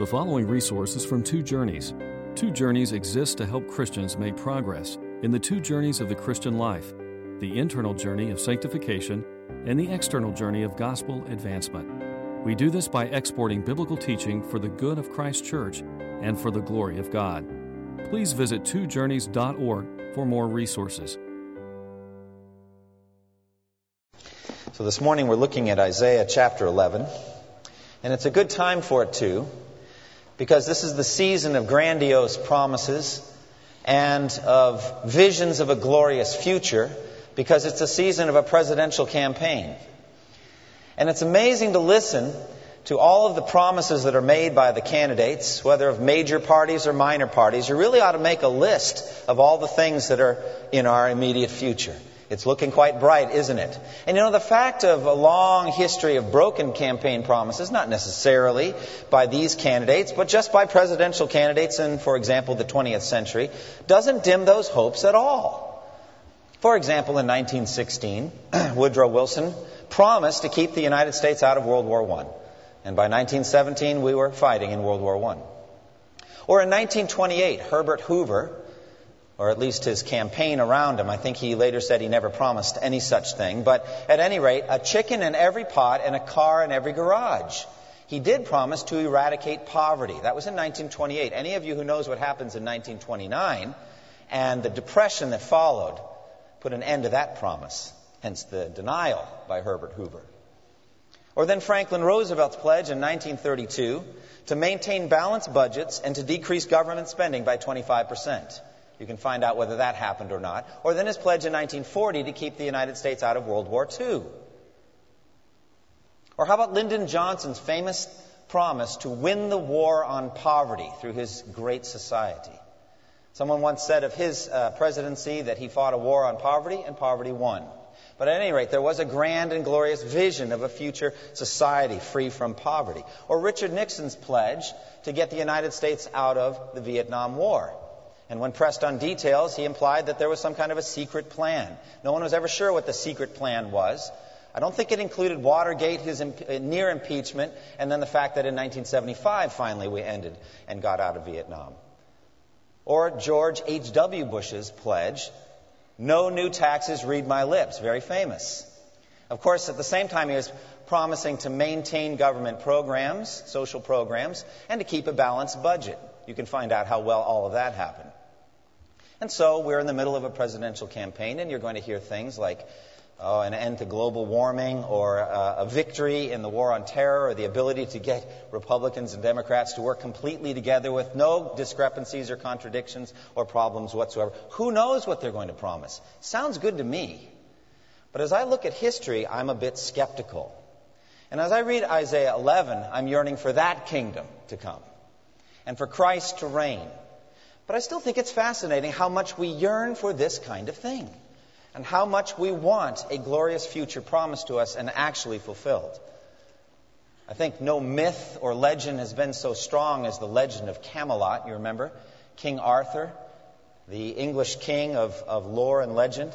The following resources from Two Journeys. Two Journeys exists to help Christians make progress in the two journeys of the Christian life the internal journey of sanctification and the external journey of gospel advancement. We do this by exporting biblical teaching for the good of Christ's church and for the glory of God. Please visit twojourneys.org for more resources. So this morning we're looking at Isaiah chapter 11, and it's a good time for it too, because this is the season of grandiose promises and of visions of a glorious future, because it's a season of a presidential campaign. And it's amazing to listen to all of the promises that are made by the candidates, whether of major parties or minor parties. You really ought to make a list of all the things that are in our immediate future. It's looking quite bright, isn't it? And you know, the fact of a long history of broken campaign promises, not necessarily by these candidates, but just by presidential candidates in, for example, the 20th century, doesn't dim those hopes at all. For example, in 1916, Woodrow Wilson promised to keep the United States out of World War I. And by 1917, we were fighting in World War I. Or in 1928, Herbert Hoover, or at least his campaign around him, I think he later said he never promised any such thing, but at any rate, a chicken in every pot and a car in every garage. He did promise to eradicate poverty. That was in 1928. Any of you who knows what happens in 1929 and the depression that followed put an end to that promise, hence the denial by Herbert Hoover. Or then Franklin Roosevelt's pledge in 1932 to maintain balanced budgets and to decrease government spending by 25%. You can find out whether that happened or not. Or then his pledge in 1940 to keep the United States out of World War II. Or how about Lyndon Johnson's famous promise to win the war on poverty through his Great Society? Someone once said of his uh, presidency that he fought a war on poverty and poverty won. But at any rate, there was a grand and glorious vision of a future society free from poverty. Or Richard Nixon's pledge to get the United States out of the Vietnam War. And when pressed on details, he implied that there was some kind of a secret plan. No one was ever sure what the secret plan was. I don't think it included Watergate, his uh, near impeachment, and then the fact that in 1975 finally we ended and got out of Vietnam. Or George H.W. Bush's pledge no new taxes, read my lips. Very famous. Of course, at the same time, he was promising to maintain government programs, social programs, and to keep a balanced budget. You can find out how well all of that happened. And so we're in the middle of a presidential campaign, and you're going to hear things like oh, an end to global warming, or uh, a victory in the war on terror, or the ability to get Republicans and Democrats to work completely together with no discrepancies or contradictions or problems whatsoever. Who knows what they're going to promise? Sounds good to me. But as I look at history, I'm a bit skeptical. And as I read Isaiah 11, I'm yearning for that kingdom to come and for Christ to reign. But I still think it's fascinating how much we yearn for this kind of thing and how much we want a glorious future promised to us and actually fulfilled. I think no myth or legend has been so strong as the legend of Camelot. You remember? King Arthur, the English king of, of lore and legend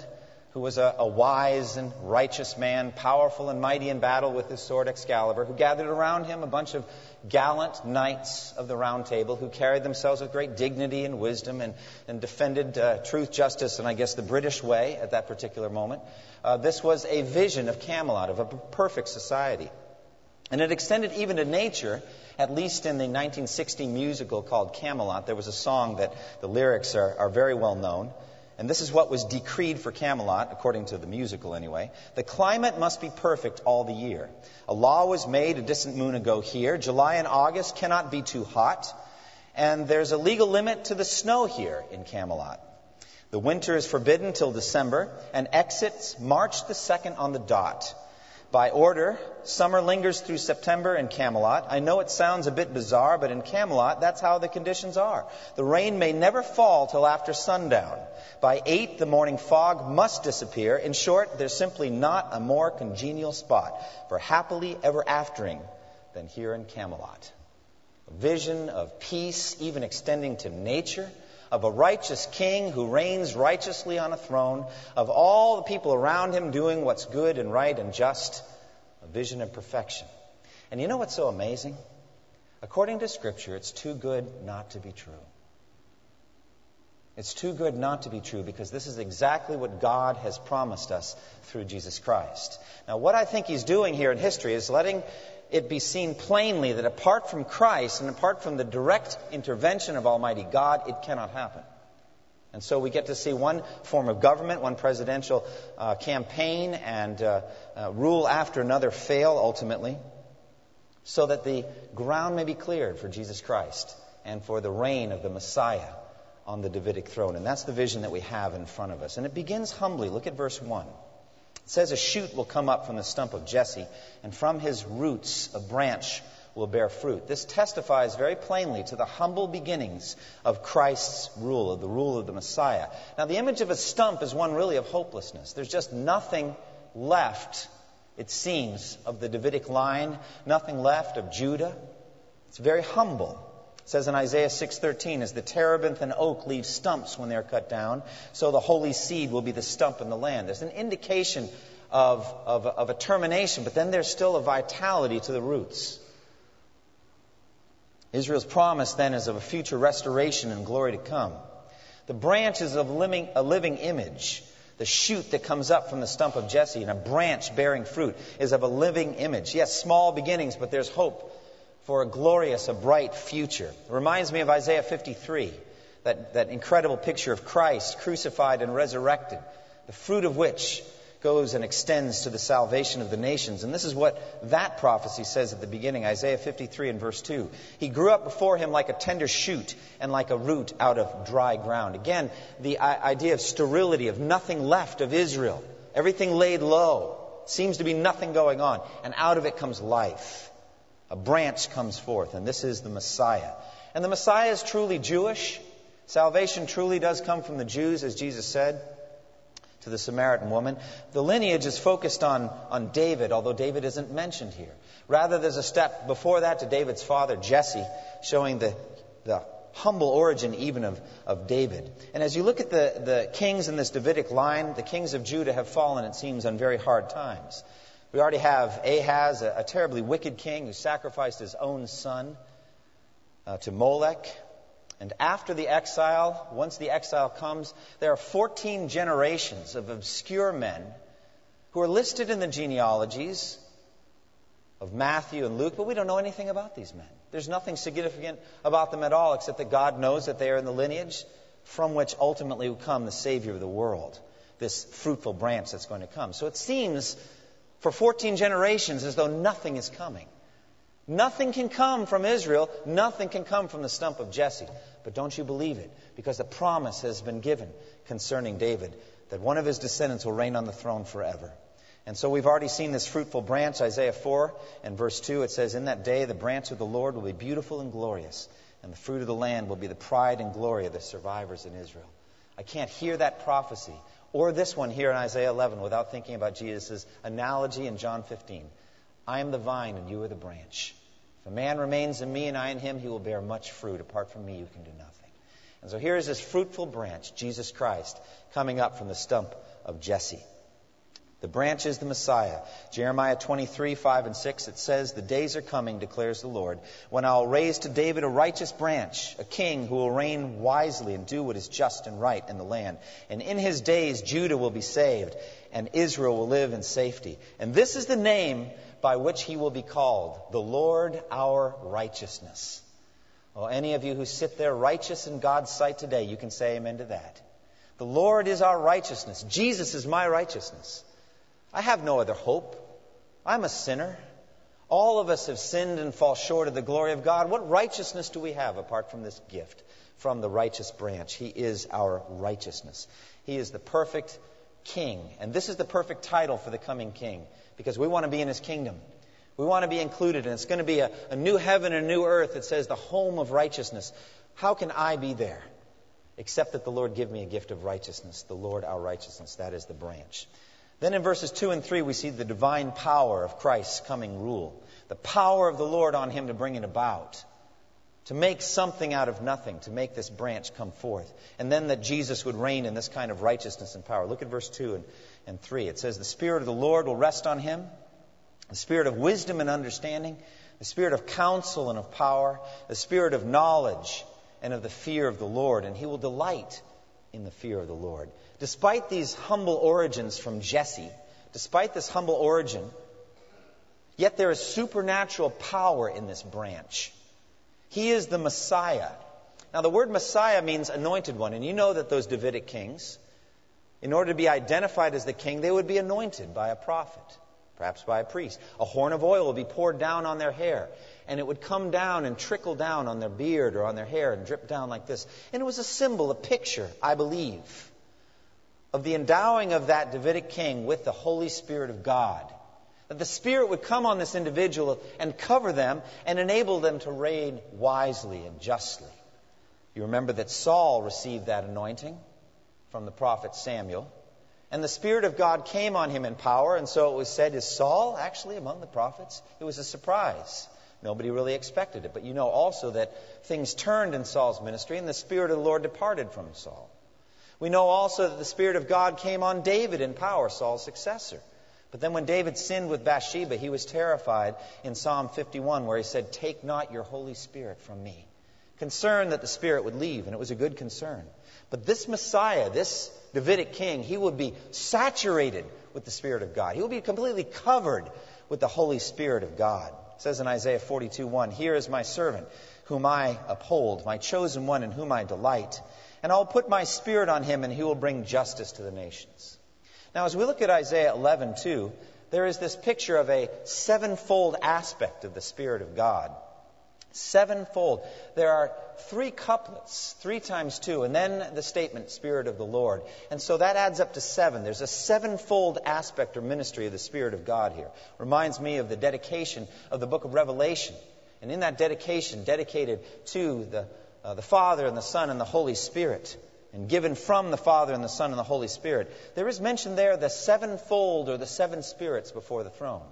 who was a, a, wise and righteous man, powerful and mighty in battle with his sword Excalibur, who gathered around him a bunch of gallant knights of the Round Table who carried themselves with great dignity and wisdom and, and defended uh, truth, justice, and I guess the British way at that particular moment. Uh, this was a vision of Camelot, of a perfect society. And it extended even to nature. At least in the 1960 musical called Camelot, there was a song that the lyrics are, are very well known. And this is what was decreed for Camelot, according to the musical anyway. The climate must be perfect all the year. A law was made a distant moon ago here. July and August cannot be too hot. And there's a legal limit to the snow here in Camelot. The winter is forbidden till December and exits March the 2nd on the dot. By order, summer lingers through September in Camelot. I know it sounds a bit bizarre, but in Camelot, that's how the conditions are. The rain may never fall till after sundown. By eight, the morning fog must disappear. In short, there's simply not a more congenial spot for happily ever aftering than here in Camelot. A vision of peace, even extending to nature, of a righteous king who reigns righteously on a throne, of all the people around him doing what's good and right and just, a vision of perfection. And you know what's so amazing? According to Scripture, it's too good not to be true. It's too good not to be true because this is exactly what God has promised us through Jesus Christ. Now, what I think he's doing here in history is letting it be seen plainly that apart from Christ and apart from the direct intervention of Almighty God, it cannot happen. And so we get to see one form of government, one presidential uh, campaign, and uh, uh, rule after another fail ultimately, so that the ground may be cleared for Jesus Christ and for the reign of the Messiah on the Davidic throne. And that's the vision that we have in front of us. And it begins humbly. Look at verse 1. It says, A shoot will come up from the stump of Jesse, and from his roots a branch will bear fruit. This testifies very plainly to the humble beginnings of Christ's rule, of the rule of the Messiah. Now, the image of a stump is one really of hopelessness. There's just nothing left, it seems, of the Davidic line, nothing left of Judah. It's very humble. It says in Isaiah 6:13, as the terebinth and oak leave stumps when they're cut down, so the holy seed will be the stump in the land. There's an indication of, of, of a termination, but then there's still a vitality to the roots. Israel's promise then is of a future restoration and glory to come. The branch is of living, a living image. The shoot that comes up from the stump of Jesse and a branch bearing fruit is of a living image. Yes, small beginnings, but there's hope for a glorious, a bright future. It reminds me of Isaiah 53, that, that incredible picture of Christ crucified and resurrected, the fruit of which goes and extends to the salvation of the nations. And this is what that prophecy says at the beginning, Isaiah 53 and verse 2. He grew up before him like a tender shoot and like a root out of dry ground. Again, the idea of sterility, of nothing left of Israel. Everything laid low. Seems to be nothing going on. And out of it comes life a branch comes forth, and this is the Messiah. And the Messiah is truly Jewish. Salvation truly does come from the Jews, as Jesus said to the Samaritan woman. The lineage is focused on, on David, although David isn't mentioned here. Rather, there's a step before that to David's father, Jesse, showing the, the humble origin even of, of David. And as you look at the, the kings in this Davidic line, the kings of Judah have fallen, it seems, on very hard times. We already have Ahaz, a, a terribly wicked king who sacrificed his own son uh, to Molech. And after the exile, once the exile comes, there are 14 generations of obscure men who are listed in the genealogies of Matthew and Luke, but we don't know anything about these men. There's nothing significant about them at all, except that God knows that they are in the lineage from which ultimately will come the Savior of the world, this fruitful branch that's going to come. So it seems for 14 generations as though nothing is coming. Nothing can come from Israel. Nothing can come from the stump of Jesse. But don't you believe it? Because the promise has been given concerning David that one of his descendants will reign on the throne forever. And so we've already seen this fruitful branch, Isaiah 4 and verse 2. It says, In that day the branch of the Lord will be beautiful and glorious, and the fruit of the land will be the pride and glory of the survivors in Israel. I can't hear that prophecy or this one here in Isaiah 11 without thinking about Jesus' analogy in John 15. I am the vine and you are the branch. If a man remains in me and I in him, he will bear much fruit. Apart from me, you can do nothing. And so here is this fruitful branch, Jesus Christ, coming up from the stump of Jesse. The branch is the Messiah. Jeremiah 23, 5 and 6, it says, The days are coming, declares the Lord, when I'll raise to David a righteous branch, a king who will reign wisely and do what is just and right in the land. And in his days, Judah will be saved, and Israel will live in safety. And this is the name by which he will be called, the Lord our righteousness. Well, any of you who sit there righteous in God's sight today, you can say amen to that. The Lord is our righteousness. Jesus is my righteousness. I have no other hope. I'm a sinner. All of us have sinned and fall short of the glory of God. What righteousness do we have apart from this gift from the righteous branch? He is our righteousness. He is the perfect king. And this is the perfect title for the coming king because we want to be in his kingdom. We want to be included, and it's going to be a, a new heaven and a new earth. It says the home of righteousness. How can I be there? Except that the Lord give me a gift of righteousness, the Lord our righteousness. That is the branch. Then in verses 2 and 3, we see the divine power of Christ's coming rule. The power of the Lord on him to bring it about, to make something out of nothing, to make this branch come forth. And then that Jesus would reign in this kind of righteousness and power. Look at verse 2 and, and 3. It says, The Spirit of the Lord will rest on him the spirit of wisdom and understanding, the spirit of counsel and of power, the spirit of knowledge and of the fear of the Lord, and he will delight in the fear of the Lord. Despite these humble origins from Jesse, despite this humble origin, yet there is supernatural power in this branch. He is the Messiah. Now, the word Messiah means anointed one, and you know that those Davidic kings, in order to be identified as the king, they would be anointed by a prophet perhaps by a priest. A horn of oil would be poured down on their hair, and it would come down and trickle down on their beard or on their hair and drip down like this. And it was a symbol, a picture, I believe, of the endowing of that Davidic king with the Holy Spirit of God. That the Spirit would come on this individual and cover them and enable them to reign wisely and justly. You remember that Saul received that anointing from the prophet Samuel. And the Spirit of God came on him in power, and so it was said, Is Saul actually among the prophets? It was a surprise. Nobody really expected it. But you know also that things turned in Saul's ministry, and the Spirit of the Lord departed from Saul. We know also that the Spirit of God came on David in power, Saul's successor. But then when David sinned with Bathsheba, he was terrified in Psalm 51, where he said, Take not your Holy Spirit from me. Concerned that the Spirit would leave, and it was a good concern. But this Messiah, this Davidic king, he would be saturated with the Spirit of God. He would be completely covered with the Holy Spirit of God. It says in Isaiah 42 1, Here is my servant, whom I uphold, my chosen one in whom I delight. And I'll put my spirit on him, and he will bring justice to the nations. Now, as we look at Isaiah 11 2, there is this picture of a sevenfold aspect of the Spirit of God. Sevenfold. There are three couplets, three times two, and then the statement, Spirit of the Lord. And so that adds up to seven. There's a sevenfold aspect or ministry of the Spirit of God here. Reminds me of the dedication of the book of Revelation. And in that dedication, dedicated to the, uh, the Father and the Son and the Holy Spirit, and given from the Father and the Son and the Holy Spirit, there is mentioned there the sevenfold or the seven spirits before the throne.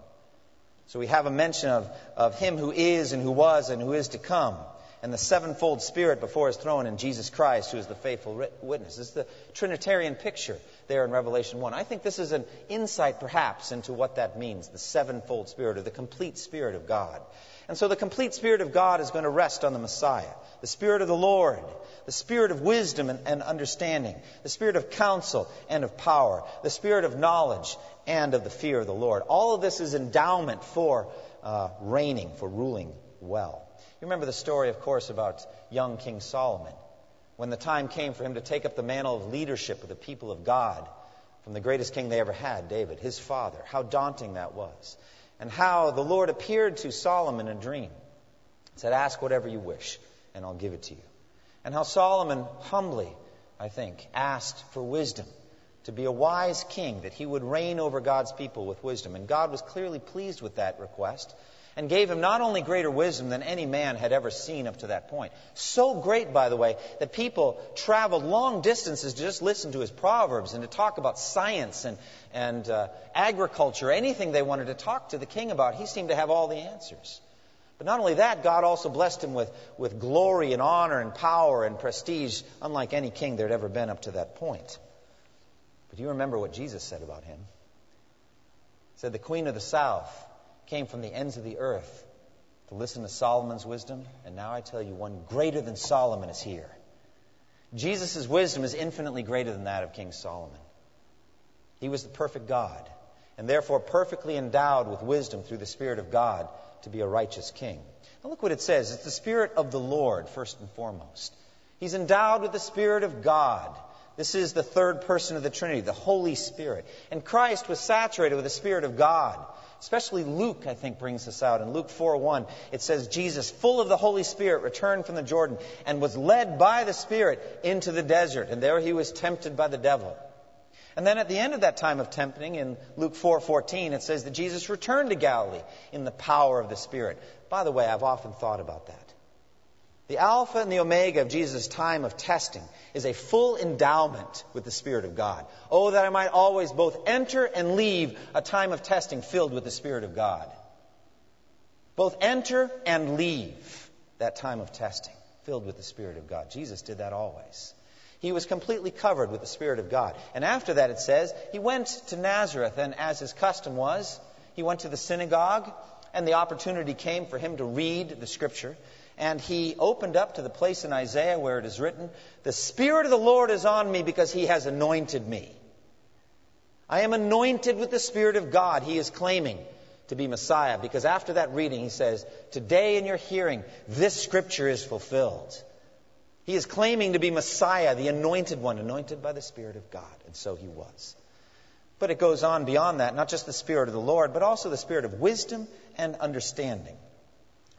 So we have a mention of, of him who is and who was and who is to come, and the sevenfold Spirit before his throne in Jesus Christ, who is the faithful witness. This is the Trinitarian picture there in Revelation 1. I think this is an insight, perhaps, into what that means the sevenfold Spirit, or the complete Spirit of God. And so the complete Spirit of God is going to rest on the Messiah. The Spirit of the Lord, the Spirit of wisdom and, and, understanding, the Spirit of counsel and of power, the Spirit of knowledge and of the fear of the Lord. All of this is endowment for uh, reigning, for ruling well. You remember the story, of course, about young King Solomon. When the time came for him to take up the mantle of leadership of the people of God from the greatest king they ever had, David, his father, how daunting that was and how the Lord appeared to Solomon in a dream. Said, Ask whatever you wish, and I'll give it to you. And how Solomon humbly, I think, asked for wisdom to be a wise king, that he would reign over God's people with wisdom. And God was clearly pleased with that request and gave him not only greater wisdom than any man had ever seen up to that point. So great, by the way, that people traveled long distances to just listen to his proverbs and to talk about science and, and uh, agriculture, anything they wanted to talk to the king about. He seemed to have all the answers. But not only that, God also blessed him with, with glory and honor and power and prestige, unlike any king there had ever been up to that point. But do you remember what Jesus said about him? He said, The queen of the south came from the ends of the earth to listen to Solomon's wisdom, and now I tell you, one greater than Solomon is here. Jesus' wisdom is infinitely greater than that of King Solomon. He was the perfect God, and therefore perfectly endowed with wisdom through the Spirit of God to be a righteous king. Now look what it says. It's the Spirit of the Lord, first and foremost. He's endowed with the Spirit of God. This is the third person of the Trinity, the Holy Spirit. And Christ was saturated with the Spirit of God. Especially Luke, I think, brings this out. In Luke 4:1, it says, Jesus, full of the Holy Spirit, returned from the Jordan and was led by the Spirit into the desert. And there he was tempted by the devil. And then at the end of that time of tempting, in Luke 4:14, it says that Jesus returned to Galilee in the power of the Spirit. By the way, I've often thought about that. The Alpha and the Omega of Jesus' time of testing is a full endowment with the Spirit of God. Oh, that I might always both enter and leave a time of testing filled with the Spirit of God. Both enter and leave that time of testing filled with the Spirit of God. Jesus did that always. He was completely covered with the Spirit of God. And after that, it says, he went to Nazareth, and as his custom was, He went to the synagogue, and the opportunity came for him to read the scripture. And he opened up to the place in Isaiah where it is written, The Spirit of the Lord is on me because he has anointed me. I am anointed with the Spirit of God. He is claiming to be Messiah because after that reading, he says, Today in your hearing, this scripture is fulfilled. He is claiming to be Messiah, the anointed one, anointed by the Spirit of God. And so he was. But it goes on beyond that, not just the Spirit of the Lord, but also the Spirit of wisdom and understanding.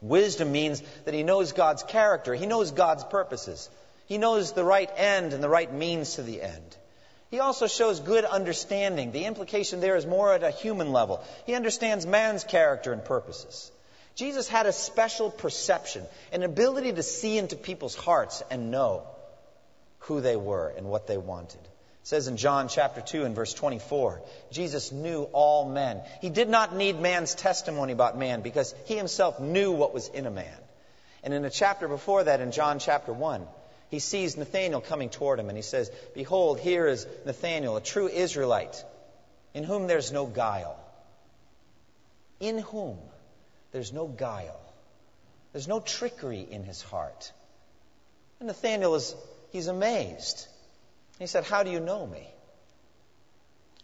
Wisdom means that he knows God's character, he knows God's purposes, he knows the right end and the right means to the end. He also shows good understanding. The implication there is more at a human level. He understands man's character and purposes. Jesus had a special perception, an ability to see into people's hearts and know who they were and what they wanted. It says in John chapter 2 and verse 24, Jesus knew all men. He did not need man's testimony about man because he himself knew what was in a man. And in a chapter before that, in John chapter 1, he sees Nathanael coming toward him and he says, Behold, here is Nathanael, a true Israelite, in whom there's no guile. In whom there's no guile. There's no trickery in his heart. And Nathanael is, he's amazed. He said, How do you know me?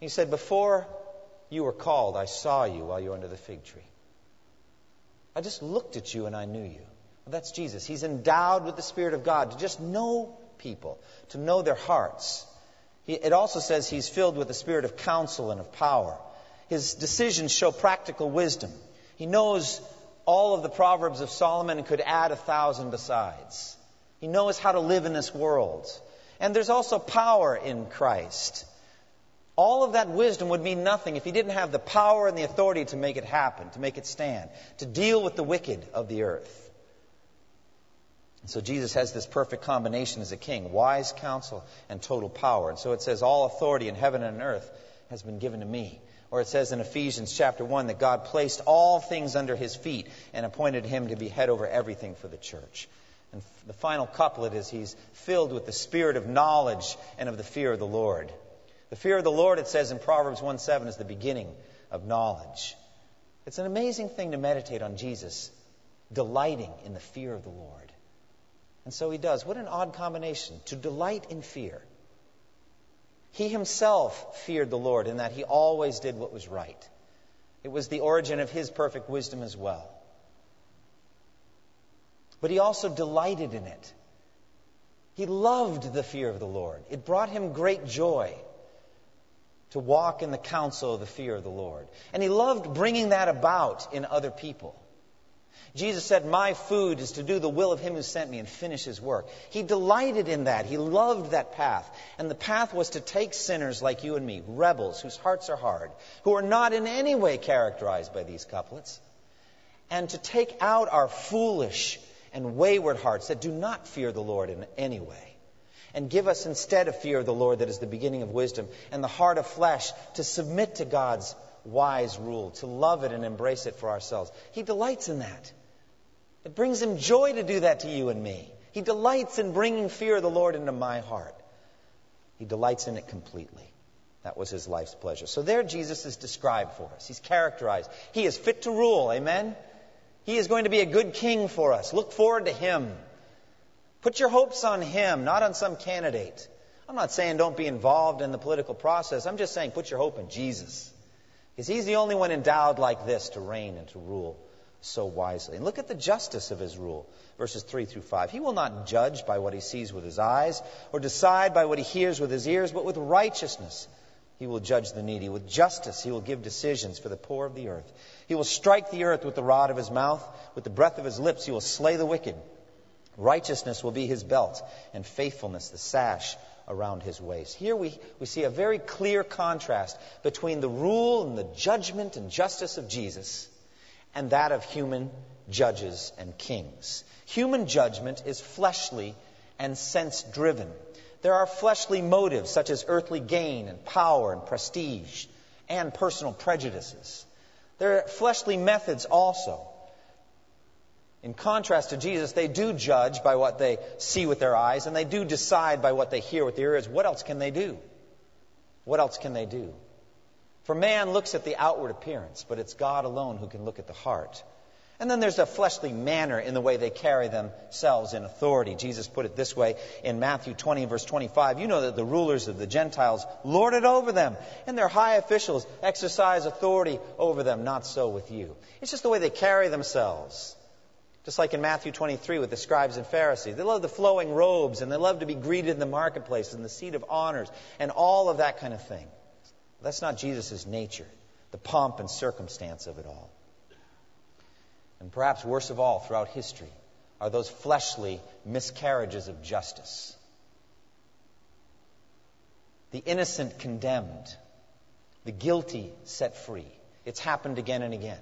He said, Before you were called, I saw you while you were under the fig tree. I just looked at you and I knew you. Well, that's Jesus. He's endowed with the Spirit of God to just know people, to know their hearts. He, it also says he's filled with the spirit of counsel and of power. His decisions show practical wisdom. He knows all of the Proverbs of Solomon and could add a thousand besides. He knows how to live in this world. And there's also power in Christ. All of that wisdom would mean nothing if he didn't have the power and the authority to make it happen, to make it stand, to deal with the wicked of the earth. So Jesus has this perfect combination as a king wise counsel and total power. And so it says, All authority in heaven and earth has been given to me. Or it says in Ephesians chapter 1 that God placed all things under his feet and appointed him to be head over everything for the church. And the final couplet is he's filled with the spirit of knowledge and of the fear of the Lord. The fear of the Lord, it says in Proverbs 1 7, is the beginning of knowledge. It's an amazing thing to meditate on Jesus delighting in the fear of the Lord. And so he does. What an odd combination to delight in fear he himself feared the Lord in that he always did what was right. It was the origin of his perfect wisdom as well. But he also delighted in it. He loved the fear of the Lord. It brought him great joy to walk in the counsel of the fear of the Lord. And he loved bringing that about in other people. Jesus said, My food is to do the will of him who sent me and finish his work. He delighted in that. He loved that path. And the path was to take sinners like you and me, rebels whose hearts are hard, who are not in any way characterized by these couplets, and to take out our foolish and wayward hearts that do not fear the Lord in any way. And give us instead a fear of the Lord that is the beginning of wisdom, and the heart of flesh to submit to God's wise rule, to love it and embrace it for ourselves. He delights in that. It brings him joy to do that to you and me. He delights in bringing fear of the Lord into my heart. He delights in it completely. That was his life's pleasure. So there Jesus is described for us. He's characterized. He is fit to rule. Amen? He is going to be a good king for us. Look forward to him. Put your hopes on him, not on some candidate. I'm not saying don't be involved in the political process. I'm just saying put your hope in Jesus. Because he's the only one endowed like this to reign and to rule so wisely. And look at the justice of his rule, verses 3 through 5. He will not judge by what he sees with his eyes, or decide by what he hears with his ears, but with righteousness he will judge the needy. With justice he will give decisions for the poor of the earth. He will strike the earth with the rod of his mouth, with the breath of his lips he will slay the wicked. Righteousness will be his belt, and faithfulness the sash around his waist. Here we, we see a very clear contrast between the rule and the judgment and justice of Jesus and that of human judges and kings. Human judgment is fleshly and sense driven. There are fleshly motives such as earthly gain and power and prestige and personal prejudices. There are fleshly methods also. In contrast to Jesus, they do judge by what they see with their eyes and they do decide by what they hear with their ears. What else can they do? What else can they do? For man looks at the outward appearance, but it's God alone who can look at the heart. And then there's a fleshly manner in the way they carry themselves in authority. Jesus put it this way in Matthew 20, verse 25. You know that the rulers of the Gentiles lord it over them, and their high officials exercise authority over them. Not so with you. It's just the way they carry themselves. Just like in Matthew 23 with the scribes and Pharisees. They love the flowing robes, and they love to be greeted in the marketplace and the seat of honors, and all of that kind of thing. That's not Jesus' nature, the pomp and circumstance of it all. And perhaps worst of all throughout history are those fleshly miscarriages of justice. The innocent condemned, the guilty set free. It's happened again and again.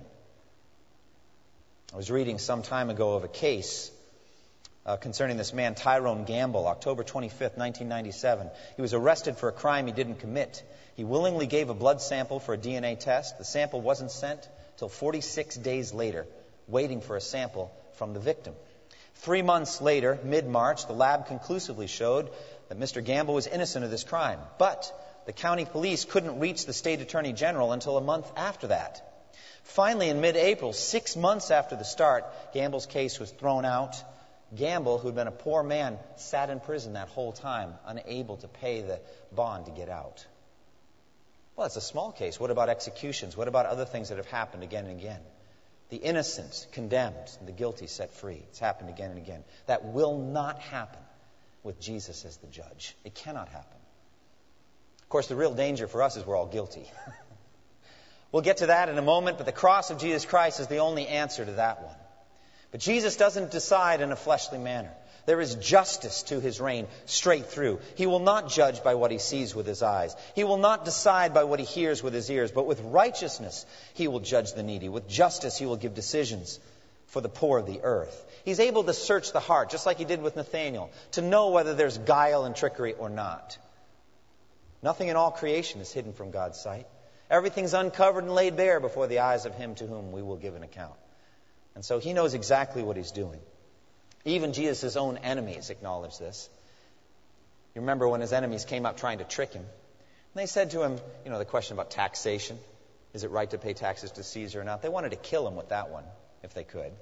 I was reading some time ago of a case uh, concerning this man, Tyrone Gamble, October 25th, 1997. He was arrested for a crime he didn't commit. He willingly gave a blood sample for a DNA test. The sample wasn't sent till 46 days later waiting for a sample from the victim. Three months later, mid March, the lab conclusively showed that Mr. Gamble was innocent of this crime. But the county police couldn't reach the state attorney general until a month after that. Finally, in mid April, six months after the start, Gamble's case was thrown out. Gamble, who'd been a poor man, sat in prison that whole time, unable to pay the bond to get out. Well, it's a small case. What about executions? What about other things that have happened again and again? The innocent condemned, and the guilty set free. It's happened again and again. That will not happen with Jesus as the judge. It cannot happen. Of course, the real danger for us is we're all guilty. we'll get to that in a moment, but the cross of Jesus Christ is the only answer to that one. But Jesus doesn't decide in a fleshly manner. There is justice to his reign straight through. He will not judge by what he sees with his eyes. He will not decide by what he hears with his ears, but with righteousness he will judge the needy. With justice he will give decisions for the poor of the earth. He's able to search the heart, just like he did with Nathanael, to know whether there's guile and trickery or not. Nothing in all creation is hidden from God's sight. Everything's uncovered and laid bare before the eyes of him to whom we will give an account. And so he knows exactly what he's doing. Even Jesus' own enemies acknowledge this. You remember when his enemies came up trying to trick him? And they said to him, you know, the question about taxation. Is it right to pay taxes to Caesar or not? They wanted to kill him with that one, if they could.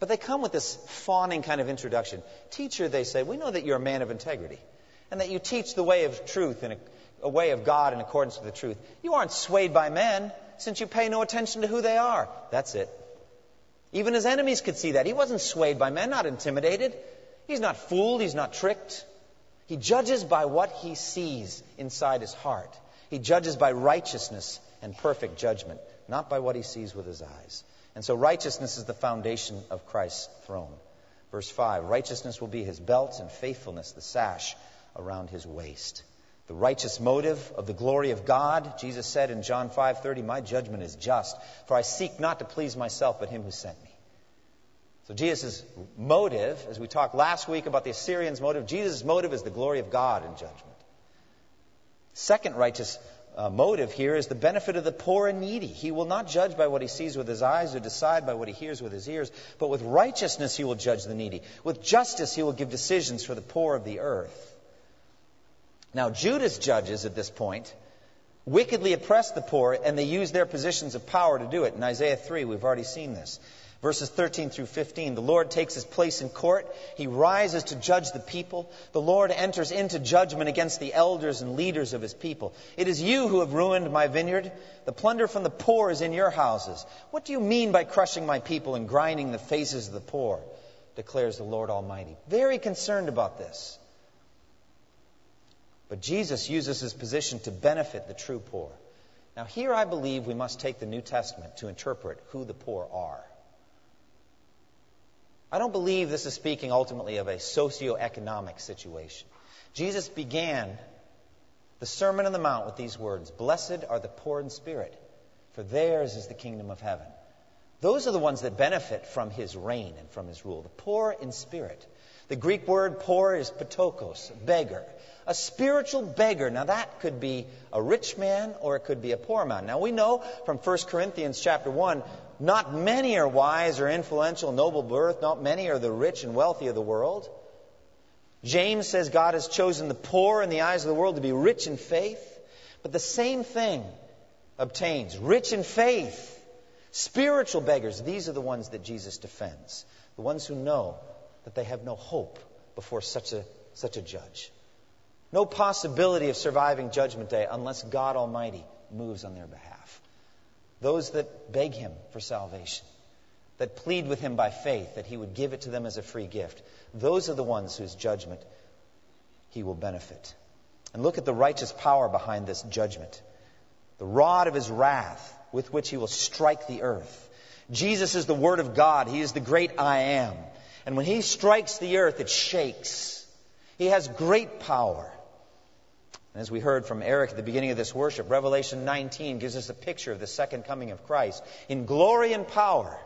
But they come with this fawning kind of introduction. Teacher, they say, we know that you're a man of integrity and that you teach the way of truth and a way of God in accordance with the truth. You aren't swayed by men since you pay no attention to who they are. That's it. Even his enemies could see that. He wasn't swayed by men, not intimidated. He's not fooled, he's not tricked. He judges by what he sees inside his heart. He judges by righteousness and perfect judgment, not by what he sees with his eyes. And so righteousness is the foundation of Christ's throne. Verse 5 Righteousness will be his belt, and faithfulness the sash around his waist. The righteous motive of the glory of God, Jesus said in John 5:30, "My judgment is just, for I seek not to please myself, but him who sent me." So Jesus' motive, as we talked last week about the Assyrians' motive, Jesus' motive is the glory of God in judgment. Second righteous uh, motive here is the benefit of the poor and needy. He will not judge by what he sees with his eyes or decide by what he hears with his ears, but with righteousness he will judge the needy. With justice he will give decisions for the poor of the earth. Now, Judah's judges at this point wickedly oppress the poor, and they use their positions of power to do it. In Isaiah 3, we've already seen this. Verses 13 through 15. The Lord takes his place in court. He rises to judge the people. The Lord enters into judgment against the elders and leaders of his people. It is you who have ruined my vineyard. The plunder from the poor is in your houses. What do you mean by crushing my people and grinding the faces of the poor? declares the Lord Almighty. Very concerned about this. But Jesus uses his position to benefit the true poor. Now, here I believe we must take the New Testament to interpret who the poor are. I don't believe this is speaking ultimately of a socio-economic situation. Jesus began the Sermon on the Mount with these words Blessed are the poor in spirit, for theirs is the kingdom of heaven. Those are the ones that benefit from his reign and from his rule. The poor in spirit. The Greek word poor is patokos, beggar. A spiritual beggar. Now that could be a rich man or it could be a poor man. Now we know from 1 Corinthians chapter 1, not many are wise or influential, noble birth, not many are the rich and wealthy of the world. James says God has chosen the poor in the eyes of the world to be rich in faith. But the same thing obtains. Rich in faith, spiritual beggars. These are the ones that Jesus defends. The ones who know that they have no hope before such a, such a judge. No possibility of surviving Judgment Day unless God Almighty moves on their behalf. Those that beg Him for salvation, that plead with Him by faith that He would give it to them as a free gift, those are the ones whose judgment He will benefit. And look at the righteous power behind this judgment the rod of His wrath with which He will strike the earth. Jesus is the Word of God, He is the great I am. And when He strikes the earth, it shakes. He has great power. And as we heard from Eric at the beginning of this worship, Revelation 19 gives us a picture of the second coming of Christ in glory and power.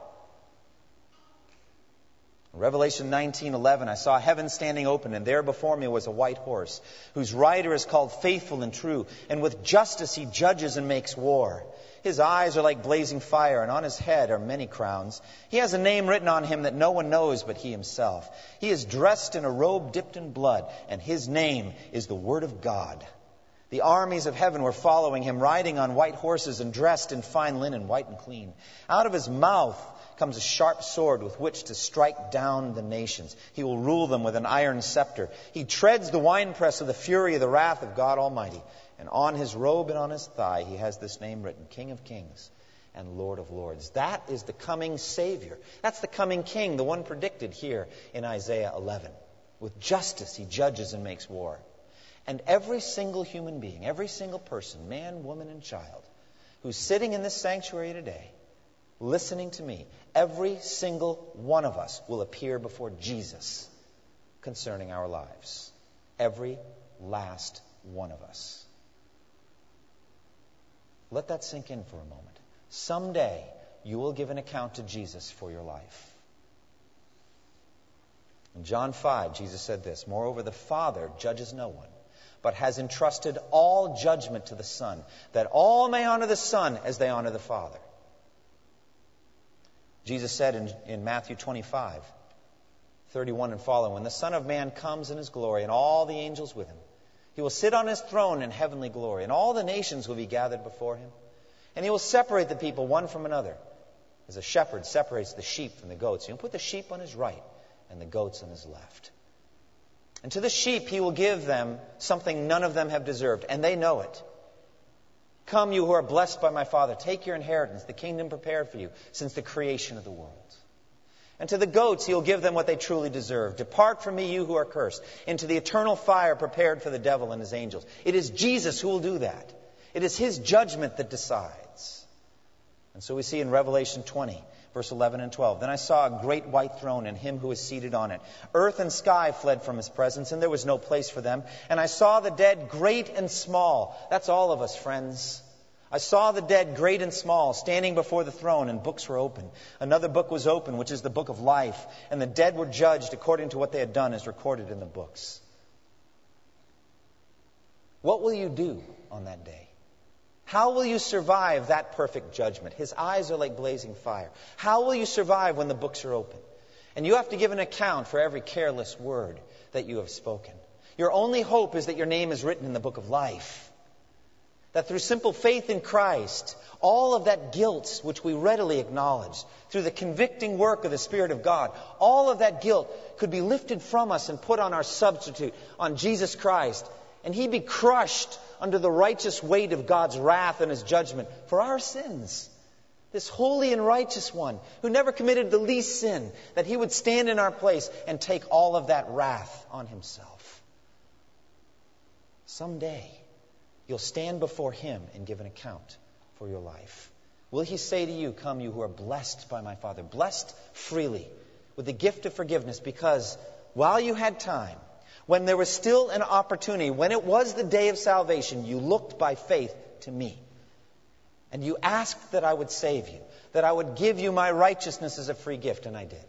Revelation 19:11 I saw heaven standing open and there before me was a white horse whose rider is called faithful and true and with justice he judges and makes war. His eyes are like blazing fire, and on his head are many crowns. He has a name written on him that no one knows but he himself. He is dressed in a robe dipped in blood, and his name is the Word of God. The armies of heaven were following him, riding on white horses and dressed in fine linen, white and clean. Out of his mouth comes a sharp sword with which to strike down the nations. He will rule them with an iron scepter. He treads the winepress of the fury of the wrath of God Almighty. And on his robe and on his thigh, he has this name written King of Kings and Lord of Lords. That is the coming Savior. That's the coming King, the one predicted here in Isaiah 11. With justice, he judges and makes war. And every single human being, every single person, man, woman, and child, who's sitting in this sanctuary today, listening to me, every single one of us will appear before Jesus concerning our lives. Every last one of us. Let that sink in for a moment. Someday, you will give an account to Jesus for your life. In John 5, Jesus said this Moreover, the Father judges no one, but has entrusted all judgment to the Son, that all may honor the Son as they honor the Father. Jesus said in, in Matthew 25, 31 and following, When the Son of Man comes in his glory and all the angels with him, he will sit on his throne in heavenly glory, and all the nations will be gathered before him. And he will separate the people one from another, as a shepherd separates the sheep from the goats. He will put the sheep on his right and the goats on his left. And to the sheep he will give them something none of them have deserved, and they know it. Come, you who are blessed by my Father, take your inheritance, the kingdom prepared for you since the creation of the world. And to the goats he'll give them what they truly deserve. Depart from me, you who are cursed, into the eternal fire prepared for the devil and his angels. It is Jesus who will do that. It is his judgment that decides. And so we see in Revelation 20, verse 11 and 12. Then I saw a great white throne and him who was seated on it. Earth and sky fled from his presence, and there was no place for them. And I saw the dead, great and small. That's all of us, friends. I saw the dead, great and small, standing before the throne, and books were open. Another book was open, which is the book of life, and the dead were judged according to what they had done, as recorded in the books. What will you do on that day? How will you survive that perfect judgment? His eyes are like blazing fire. How will you survive when the books are open? And you have to give an account for every careless word that you have spoken. Your only hope is that your name is written in the book of life that through simple faith in Christ, all of that guilt which we readily acknowledge, through the convicting work of the Spirit of God, all of that guilt could be lifted from us and put on our substitute, on Jesus Christ, and He be crushed under the righteous weight of God's wrath and His judgment for our sins. This holy and righteous one who never committed the least sin, that He would stand in our place and take all of that wrath on Himself. Someday, You'll stand before him and give an account for your life. Will he say to you, Come, you who are blessed by my Father, blessed freely with the gift of forgiveness, because while you had time, when there was still an opportunity, when it was the day of salvation, you looked by faith to me. And you asked that I would save you, that I would give you my righteousness as a free gift, and I did.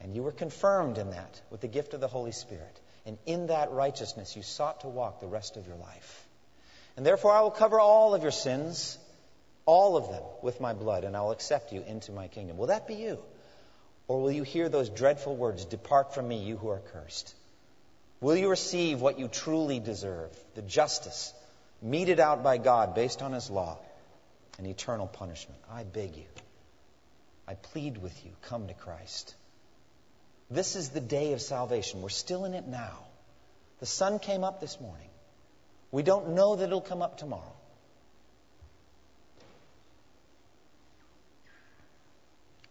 And you were confirmed in that with the gift of the Holy Spirit. And in that righteousness, you sought to walk the rest of your life. And therefore I will cover all of your sins, all of them, with my blood, and I will accept you into my kingdom. Will that be you? Or will you hear those dreadful words, Depart from me, you who are cursed? Will you receive what you truly deserve, the justice meted out by God based on his law? and eternal punishment. I beg you, I plead with you, come to Christ. This is the day of salvation. We're still in it now. The sun came up this morning. We don't know that it'll come up tomorrow.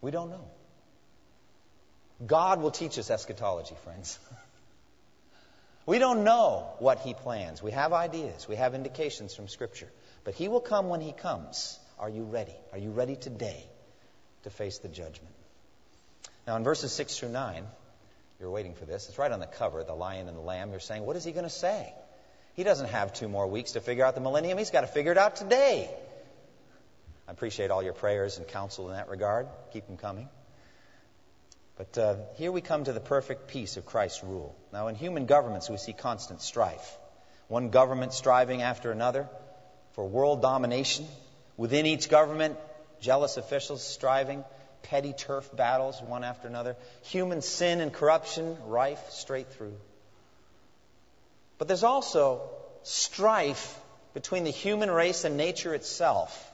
We don't know. God will teach us eschatology, friends. we don't know what He plans. We have ideas, we have indications from Scripture. But He will come when He comes. Are you ready? Are you ready today to face the judgment? Now, in verses 6 through 9, you're waiting for this. It's right on the cover, the lion and the lamb. You're saying, what is he going to say? He doesn't have two more weeks to figure out the millennium. He's got to figure it out today. I appreciate all your prayers and counsel in that regard. Keep them coming. But uh, here we come to the perfect peace of Christ's rule. Now, in human governments, we see constant strife. One government striving after another for world domination. Within each government, jealous officials striving petty turf battles, one after another, human sin and corruption rife straight through. But there's also strife between the human race and nature itself.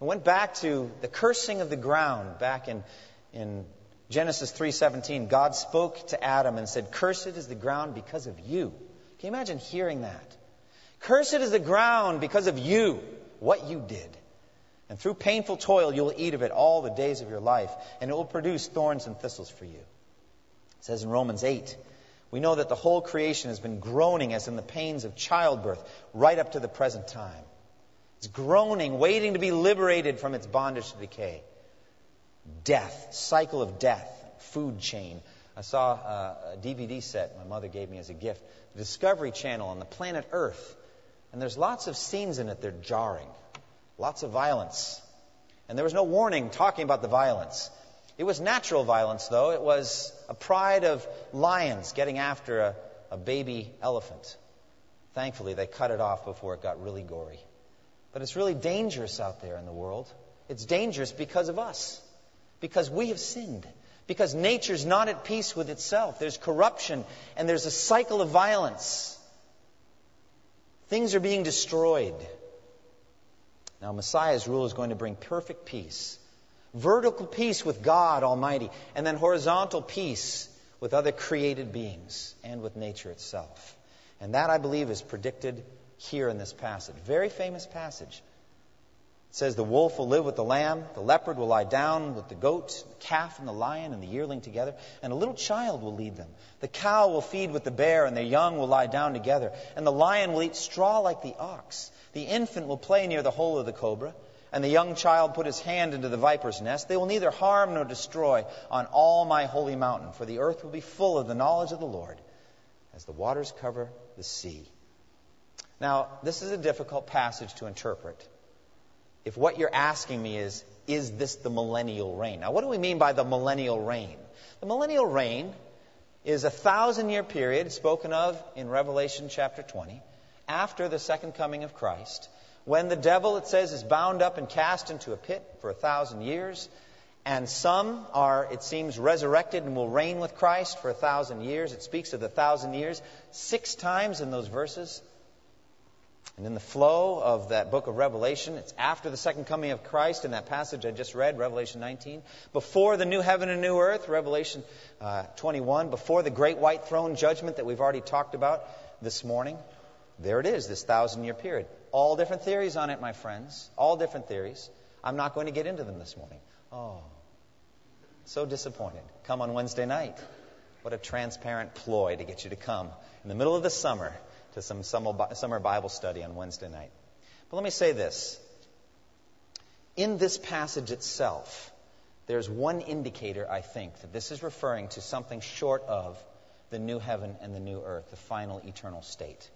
I went back to the cursing of the ground back in, in Genesis 3:17. God spoke to Adam and said, "Cursed is the ground because of you." Can you imagine hearing that? Cursed is the ground because of you, what you did. And through painful toil, you will eat of it all the days of your life, and it will produce thorns and thistles for you. It says in Romans 8, we know that the whole creation has been groaning as in the pains of childbirth right up to the present time. It's groaning, waiting to be liberated from its bondage to decay. Death, cycle of death, food chain. I saw a DVD set my mother gave me as a gift, the Discovery Channel on the planet Earth. And there's lots of scenes in it that are jarring. Lots of violence. And there was no warning talking about the violence. It was natural violence, though. It was a pride of lions getting after a, a baby elephant. Thankfully, they cut it off before it got really gory. But it's really dangerous out there in the world. It's dangerous because of us, because we have sinned, because nature's not at peace with itself. There's corruption, and there's a cycle of violence. Things are being destroyed. Now, Messiah's rule is going to bring perfect peace vertical peace with God Almighty, and then horizontal peace with other created beings and with nature itself. And that, I believe, is predicted here in this passage. Very famous passage. It says, The wolf will live with the lamb, the leopard will lie down with the goat, the calf and the lion and the yearling together, and a little child will lead them. The cow will feed with the bear, and their young will lie down together, and the lion will eat straw like the ox. The infant will play near the hole of the cobra, and the young child put his hand into the viper's nest. They will neither harm nor destroy on all my holy mountain, for the earth will be full of the knowledge of the Lord as the waters cover the sea. Now, this is a difficult passage to interpret. If what you're asking me is, is this the millennial reign? Now, what do we mean by the millennial reign? The millennial reign is a thousand year period spoken of in Revelation chapter 20 after the second coming of Christ, when the devil, it says, is bound up and cast into a pit for a thousand years, and some are, it seems, resurrected and will reign with Christ for a thousand years. It speaks of the thousand years six times in those verses. And in the flow of that book of Revelation, it's after the second coming of Christ in that passage I just read, Revelation 19. Before the new heaven and new earth, Revelation uh, 21. Before the great white throne judgment that we've already talked about this morning. There it is, this thousand year period. All different theories on it, my friends. All different theories. I'm not going to get into them this morning. Oh, so disappointed. Come on Wednesday night. What a transparent ploy to get you to come in the middle of the summer to some summer Bible study on Wednesday night. But let me say this. In this passage itself, there's one indicator, I think, that this is referring to something short of the new heaven and the new earth, the final eternal state.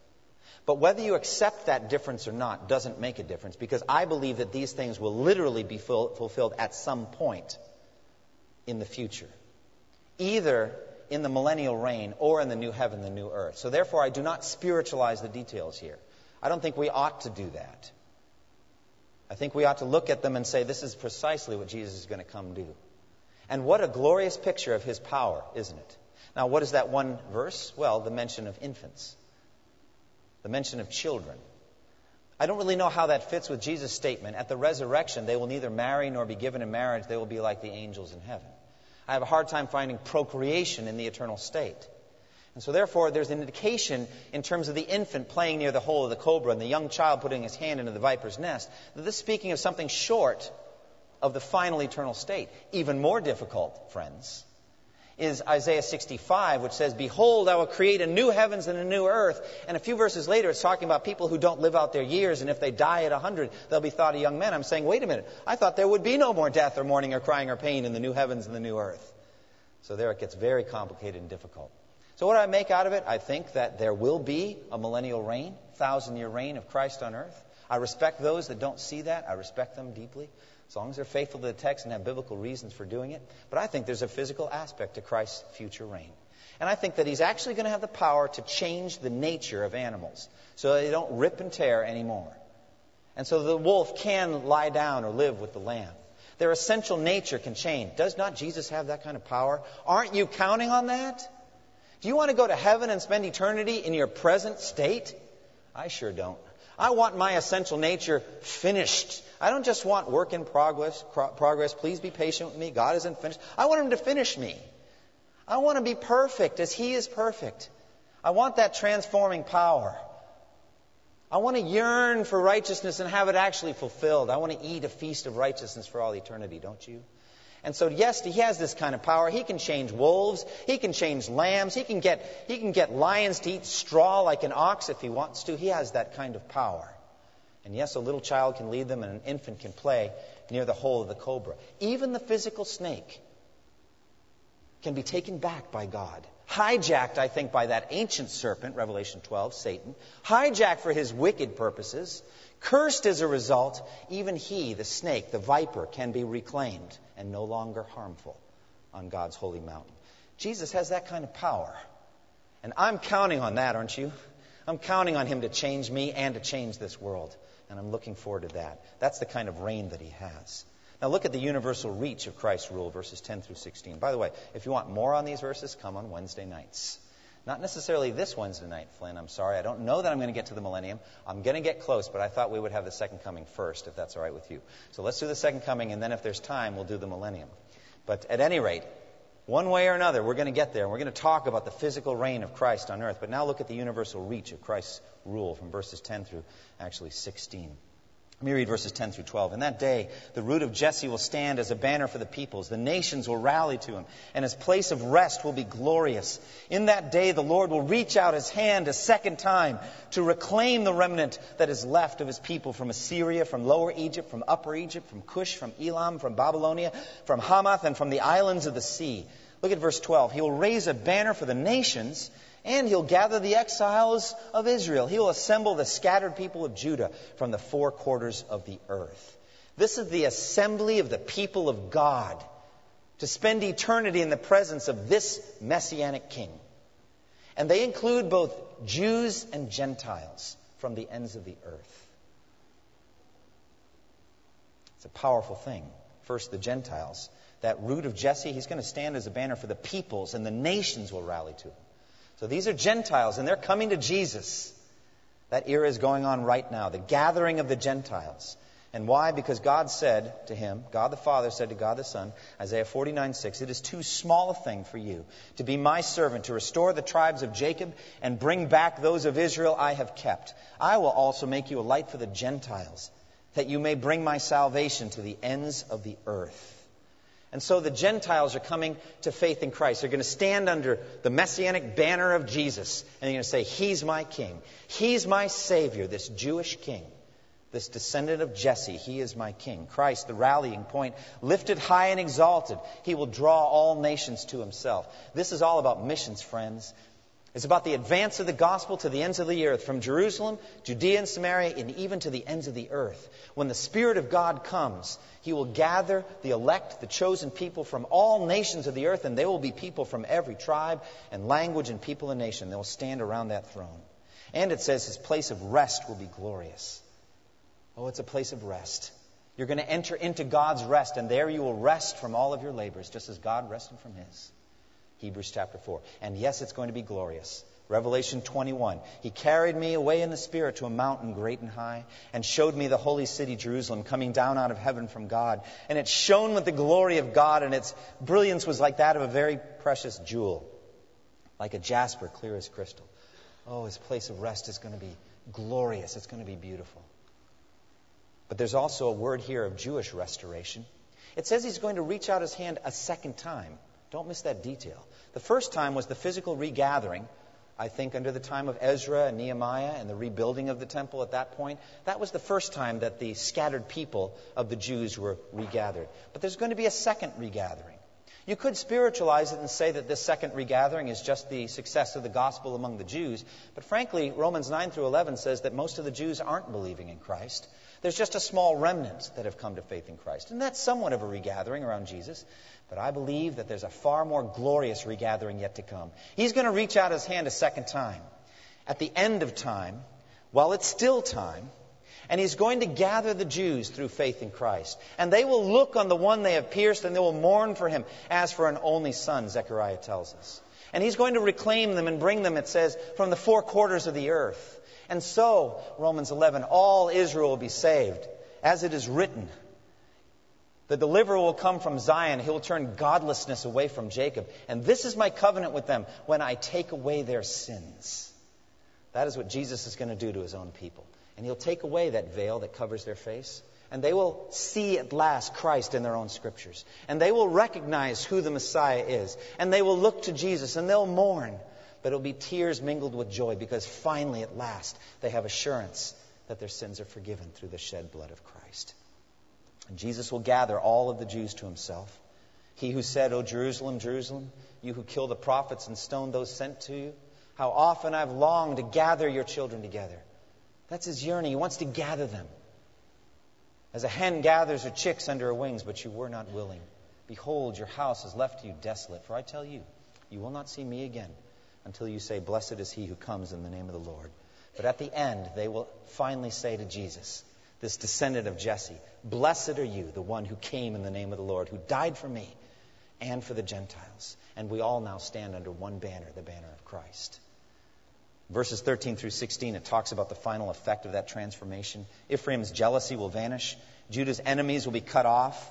But whether you accept that difference or not doesn't make a difference because I believe that these things will literally be fulfilled at some point in the future, either in the millennial reign or in the new heaven, the new earth. So therefore, I do not spiritualize the details here. I don't think we ought to do that. I think we ought to look at them and say, this is precisely what Jesus is going to come do. And what a glorious picture of his power, isn't it? Now, what is that one verse? Well, the mention of infants the mention of children. I don't really know how that fits with Jesus' statement. At the resurrection, they will neither marry nor be given in marriage. They will be like the angels in heaven. I have a hard time finding procreation in the eternal state. And so, therefore, there's an indication in terms of the infant playing near the hole of the cobra and the young child putting his hand into the viper's nest, that this is speaking of something short of the final eternal state. Even more difficult, friends, is Isaiah 65, which says, Behold, I will create a new heavens and a new earth. And a few verses later, it's talking about people who don't live out their years, and if they die at 100, they'll be thought a young men. I'm saying, wait a minute, I thought there would be no more death or mourning or crying or pain in the new heavens and the new earth. So there it gets very complicated and difficult. So, what do I make out of it? I think that there will be a millennial reign, thousand year reign of Christ on earth. I respect those that don't see that. I respect them deeply, as long as they're faithful to the text and have biblical reasons for doing it. But I think there's a physical aspect to Christ's future reign. And I think that he's actually going to have the power to change the nature of animals so they don't rip and tear anymore. And so the wolf can lie down or live with the lamb. Their essential nature can change. Does not Jesus have that kind of power? Aren't you counting on that? Do you want to go to heaven and spend eternity in your present state? I sure don't. I want my essential nature finished. I don't just want work in progress. Progress. Please be patient with me. God isn't finished. I want Him to finish me. I want to be perfect as He is perfect. I want that transforming power. I want to yearn for righteousness and have it actually fulfilled. I want to eat a feast of righteousness for all eternity, don't you? And so, yes, he has this kind of power. He can change wolves. He can change lambs. He can get, he can get lions to eat straw like an ox if he wants to. He has that kind of power. And yes, a little child can lead them and an infant can play near the hole of the cobra. Even the physical snake can be taken back by God. Hijacked, I think, by that ancient serpent, Revelation 12, Satan. Hijacked for his wicked purposes. Cursed as a result, even he, the snake, the viper, can be reclaimed and no longer harmful on God's holy mountain. Jesus has that kind of power. And I'm counting on that, aren't you? I'm counting on him to change me and to change this world. And I'm looking forward to that. That's the kind of reign that he has. Now look at the universal reach of Christ's rule, verses 10 through 16. By the way, if you want more on these verses, come on Wednesday nights. Not necessarily this Wednesday night, Flynn. I'm sorry. I don't know that I'm going to get to the millennium. I'm going to get close, but I thought we would have the second coming first, if that's all right with you. So let's do the second coming, and then if there's time, we'll do the millennium. But at any rate, one way or another, we're going to get there. We're going to talk about the physical reign of Christ on earth. But now look at the universal reach of Christ's rule from verses 10 through actually 16. Let me read verses 10 through 12. In that day, the root of Jesse will stand as a banner for the peoples. The nations will rally to him, and his place of rest will be glorious. In that day, the Lord will reach out his hand a second time to reclaim the remnant that is left of his people from Assyria, from Lower Egypt, from Upper Egypt, from Cush, from Elam, from Babylonia, from Hamath, and from the islands of the sea. Look at verse 12. He will raise a banner for the nations and he'll gather the exiles of Israel. He will assemble the scattered people of Judah from the four quarters of the earth. This is the assembly of the people of God to spend eternity in the presence of this messianic king. And they include both Jews and Gentiles from the ends of the earth. It's a powerful thing. First, the Gentiles. That root of Jesse, he's going to stand as a banner for the peoples, and the nations will rally to him. So these are Gentiles, and they're coming to Jesus. That era is going on right now, the gathering of the Gentiles. And why? Because God said to him, God the Father said to God the Son, Isaiah 49 6, It is too small a thing for you to be my servant, to restore the tribes of Jacob and bring back those of Israel I have kept. I will also make you a light for the Gentiles, that you may bring my salvation to the ends of the earth. And so the Gentiles are coming to faith in Christ. They're going to stand under the messianic banner of Jesus. And they're going to say, He's my king. He's my Savior, this Jewish king, this descendant of Jesse. He is my king. Christ, the rallying point, lifted high and exalted. He will draw all nations to himself. This is all about missions, friends. It's about the advance of the gospel to the ends of the earth, from Jerusalem, Judea, and Samaria, and even to the ends of the earth. When the Spirit of God comes, He will gather the elect, the chosen people from all nations of the earth, and they will be people from every tribe and language and people and nation. They will stand around that throne. And it says His place of rest will be glorious. Oh, it's a place of rest. You're going to enter into God's rest, and there you will rest from all of your labors, just as God rested from His. Hebrews chapter 4. And yes, it's going to be glorious. Revelation 21. He carried me away in the Spirit to a mountain great and high, and showed me the holy city Jerusalem coming down out of heaven from God. And it shone with the glory of God, and its brilliance was like that of a very precious jewel, like a jasper, clear as crystal. Oh, his place of rest is going to be glorious. It's going to be beautiful. But there's also a word here of Jewish restoration. It says he's going to reach out his hand a second time. Don't miss that detail. The first time was the physical regathering I think under the time of Ezra and Nehemiah and the rebuilding of the temple at that point, that was the first time that the scattered people of the Jews were regathered. But there's going to be a second regathering. You could spiritualize it and say that this second regathering is just the success of the gospel among the Jews, but frankly, Romans 9 through 11 says that most of the Jews aren't believing in Christ. There's just a small remnant that have come to faith in Christ. And that's somewhat of a regathering around Jesus. But I believe that there's a far more glorious regathering yet to come. He's going to reach out his hand a second time at the end of time, while it's still time, and he's going to gather the Jews through faith in Christ. And they will look on the one they have pierced and they will mourn for him as for an only son, Zechariah tells us. And he's going to reclaim them and bring them, it says, from the four quarters of the earth. And so, Romans 11, all Israel will be saved, as it is written. The deliverer will come from Zion. He will turn godlessness away from Jacob. And this is my covenant with them when I take away their sins. That is what Jesus is going to do to his own people. And he'll take away that veil that covers their face. And they will see at last Christ in their own scriptures. And they will recognize who the Messiah is. And they will look to Jesus and they'll mourn. But it'll be tears mingled with joy because finally, at last, they have assurance that their sins are forgiven through the shed blood of Christ. And Jesus will gather all of the Jews to himself. He who said, O Jerusalem, Jerusalem, you who kill the prophets and stone those sent to you, how often I've longed to gather your children together. That's his yearning. He wants to gather them. As a hen gathers her chicks under her wings, but you were not willing. Behold, your house is left to you desolate. For I tell you, you will not see me again until you say, Blessed is he who comes in the name of the Lord. But at the end, they will finally say to Jesus, this descendant of Jesse. Blessed are you, the one who came in the name of the Lord, who died for me and for the Gentiles. And we all now stand under one banner, the banner of Christ. Verses 13 through 16, it talks about the final effect of that transformation. Ephraim's jealousy will vanish, Judah's enemies will be cut off.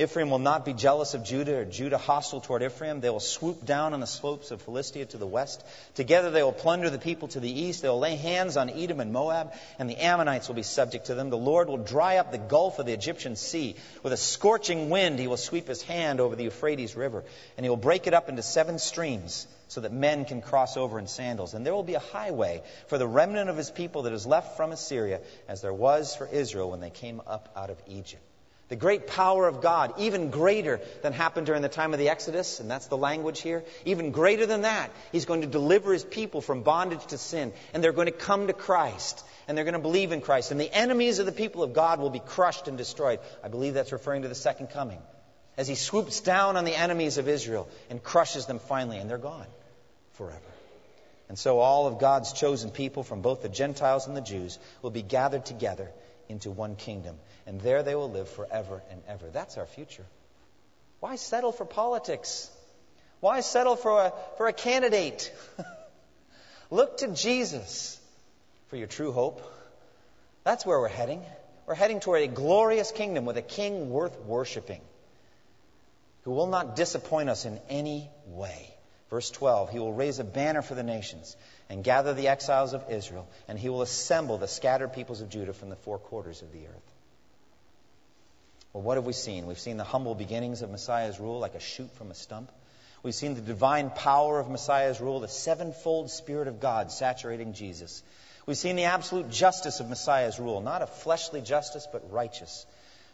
Ephraim will not be jealous of Judah or Judah hostile toward Ephraim. They will swoop down on the slopes of Philistia to the west. Together they will plunder the people to the east. They will lay hands on Edom and Moab, and the Ammonites will be subject to them. The Lord will dry up the gulf of the Egyptian sea. With a scorching wind, he will sweep his hand over the Euphrates River, and he will break it up into seven streams so that men can cross over in sandals. And there will be a highway for the remnant of his people that is left from Assyria, as there was for Israel when they came up out of Egypt. The great power of God, even greater than happened during the time of the Exodus, and that's the language here, even greater than that, He's going to deliver His people from bondage to sin, and they're going to come to Christ, and they're going to believe in Christ, and the enemies of the people of God will be crushed and destroyed. I believe that's referring to the second coming. As He swoops down on the enemies of Israel and crushes them finally, and they're gone forever. And so all of God's chosen people from both the Gentiles and the Jews will be gathered together into one kingdom and there they will live forever and ever. That's our future. Why settle for politics? Why settle for a, for a candidate? Look to Jesus for your true hope. That's where we're heading. We're heading toward a glorious kingdom with a king worth worshiping who will not disappoint us in any way. Verse 12, he will raise a banner for the nations and gather the exiles of Israel, and he will assemble the scattered peoples of Judah from the four quarters of the earth. Well, what have we seen? We've seen the humble beginnings of Messiah's rule like a shoot from a stump. We've seen the divine power of Messiah's rule, the sevenfold Spirit of God saturating Jesus. We've seen the absolute justice of Messiah's rule, not a fleshly justice, but righteous.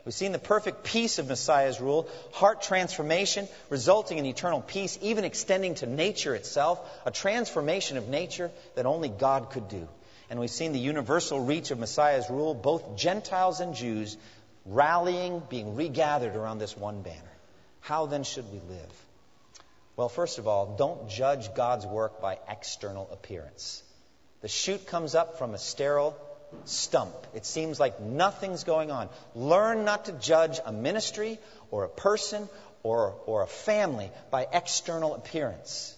We've seen the perfect peace of Messiah's rule, heart transformation resulting in eternal peace, even extending to nature itself, a transformation of nature that only God could do. And we've seen the universal reach of Messiah's rule, both Gentiles and Jews rallying, being regathered around this one banner. How then should we live? Well, first of all, don't judge God's work by external appearance. The shoot comes up from a sterile stump. It seems like nothing's going on. Learn not to judge a ministry or a person or, or a family by external appearance.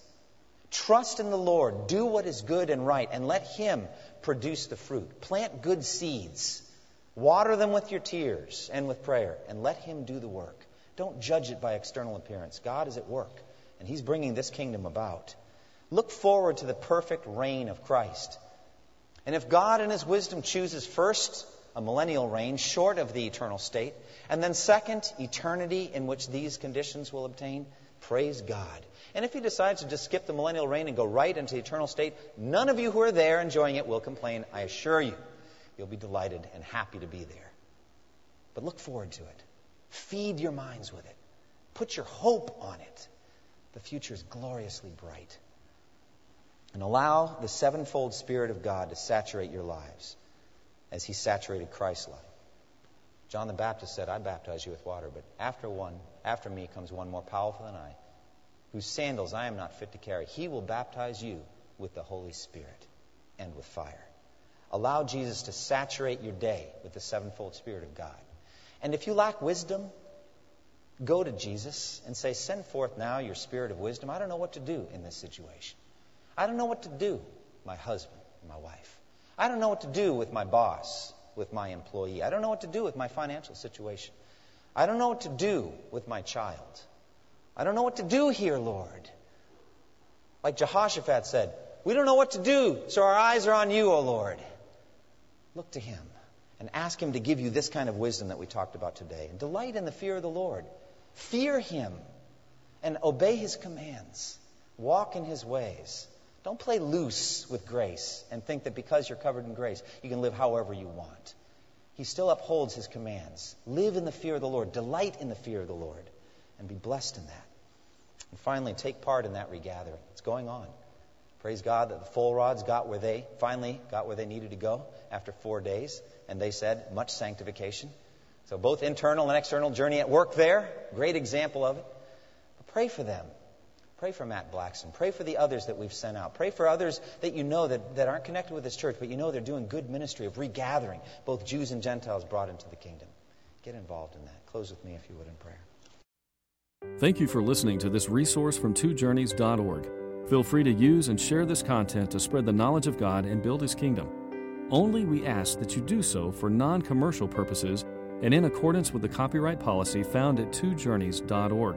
Trust in the Lord, do what is good and right, and let Him produce the fruit. Plant good seeds, water them with your tears and with prayer, and let Him do the work. Don't judge it by external appearance. God is at work, and He's bringing this kingdom about. Look forward to the perfect reign of Christ. And if God in His wisdom chooses first a millennial reign short of the eternal state, and then second, eternity in which these conditions will obtain, praise God. And if He decides to just skip the millennial reign and go right into the eternal state, none of you who are there enjoying it will complain. I assure you, you'll be delighted and happy to be there. But look forward to it. Feed your minds with it. Put your hope on it. The future is gloriously bright and allow the sevenfold Spirit of God to saturate your lives as He saturated Christ's life. John the Baptist said, I baptize you with water, but after one, after me comes one more powerful than I, whose sandals I am not fit to carry. He will baptize you with the Holy Spirit and with fire. Allow Jesus to saturate your day with the sevenfold Spirit of God. And if you lack wisdom, go to Jesus and say, Send forth now your spirit of wisdom. I don't know what to do in this situation. I don't know what to do, my husband, my wife. I don't know what to do with my boss, with my employee. I don't know what to do with my financial situation. I don't know what to do with my child. I don't know what to do here, Lord. Like Jehoshaphat said, We don't know what to do, so our eyes are on you, O Lord. Look to him and ask him to give you this kind of wisdom that we talked about today. And delight in the fear of the Lord. Fear him and obey his commands. Walk in his ways. Don't play loose with grace and think that because you're covered in grace, you can live however you want. He still upholds his commands. Live in the fear of the Lord. Delight in the fear of the Lord. And be blessed in that. And finally, take part in that regathering. It's going on. Praise God that the full rods got where they finally got where they needed to go after four days. And they said, much sanctification. So both internal and external journey at work there. Great example of it. But pray for them. Pray for Matt Blackson. Pray for the others that we've sent out. Pray for others that you know that, that aren't connected with this church, but you know they're doing good ministry of regathering both Jews and Gentiles brought into the kingdom. Get involved in that. Close with me, if you would, in prayer. Thank you for listening to this resource from twojourneys.org. Feel free to use and share this content to spread the knowledge of God and build His kingdom. Only we ask that you do so for non commercial purposes and in accordance with the copyright policy found at twojourneys.org.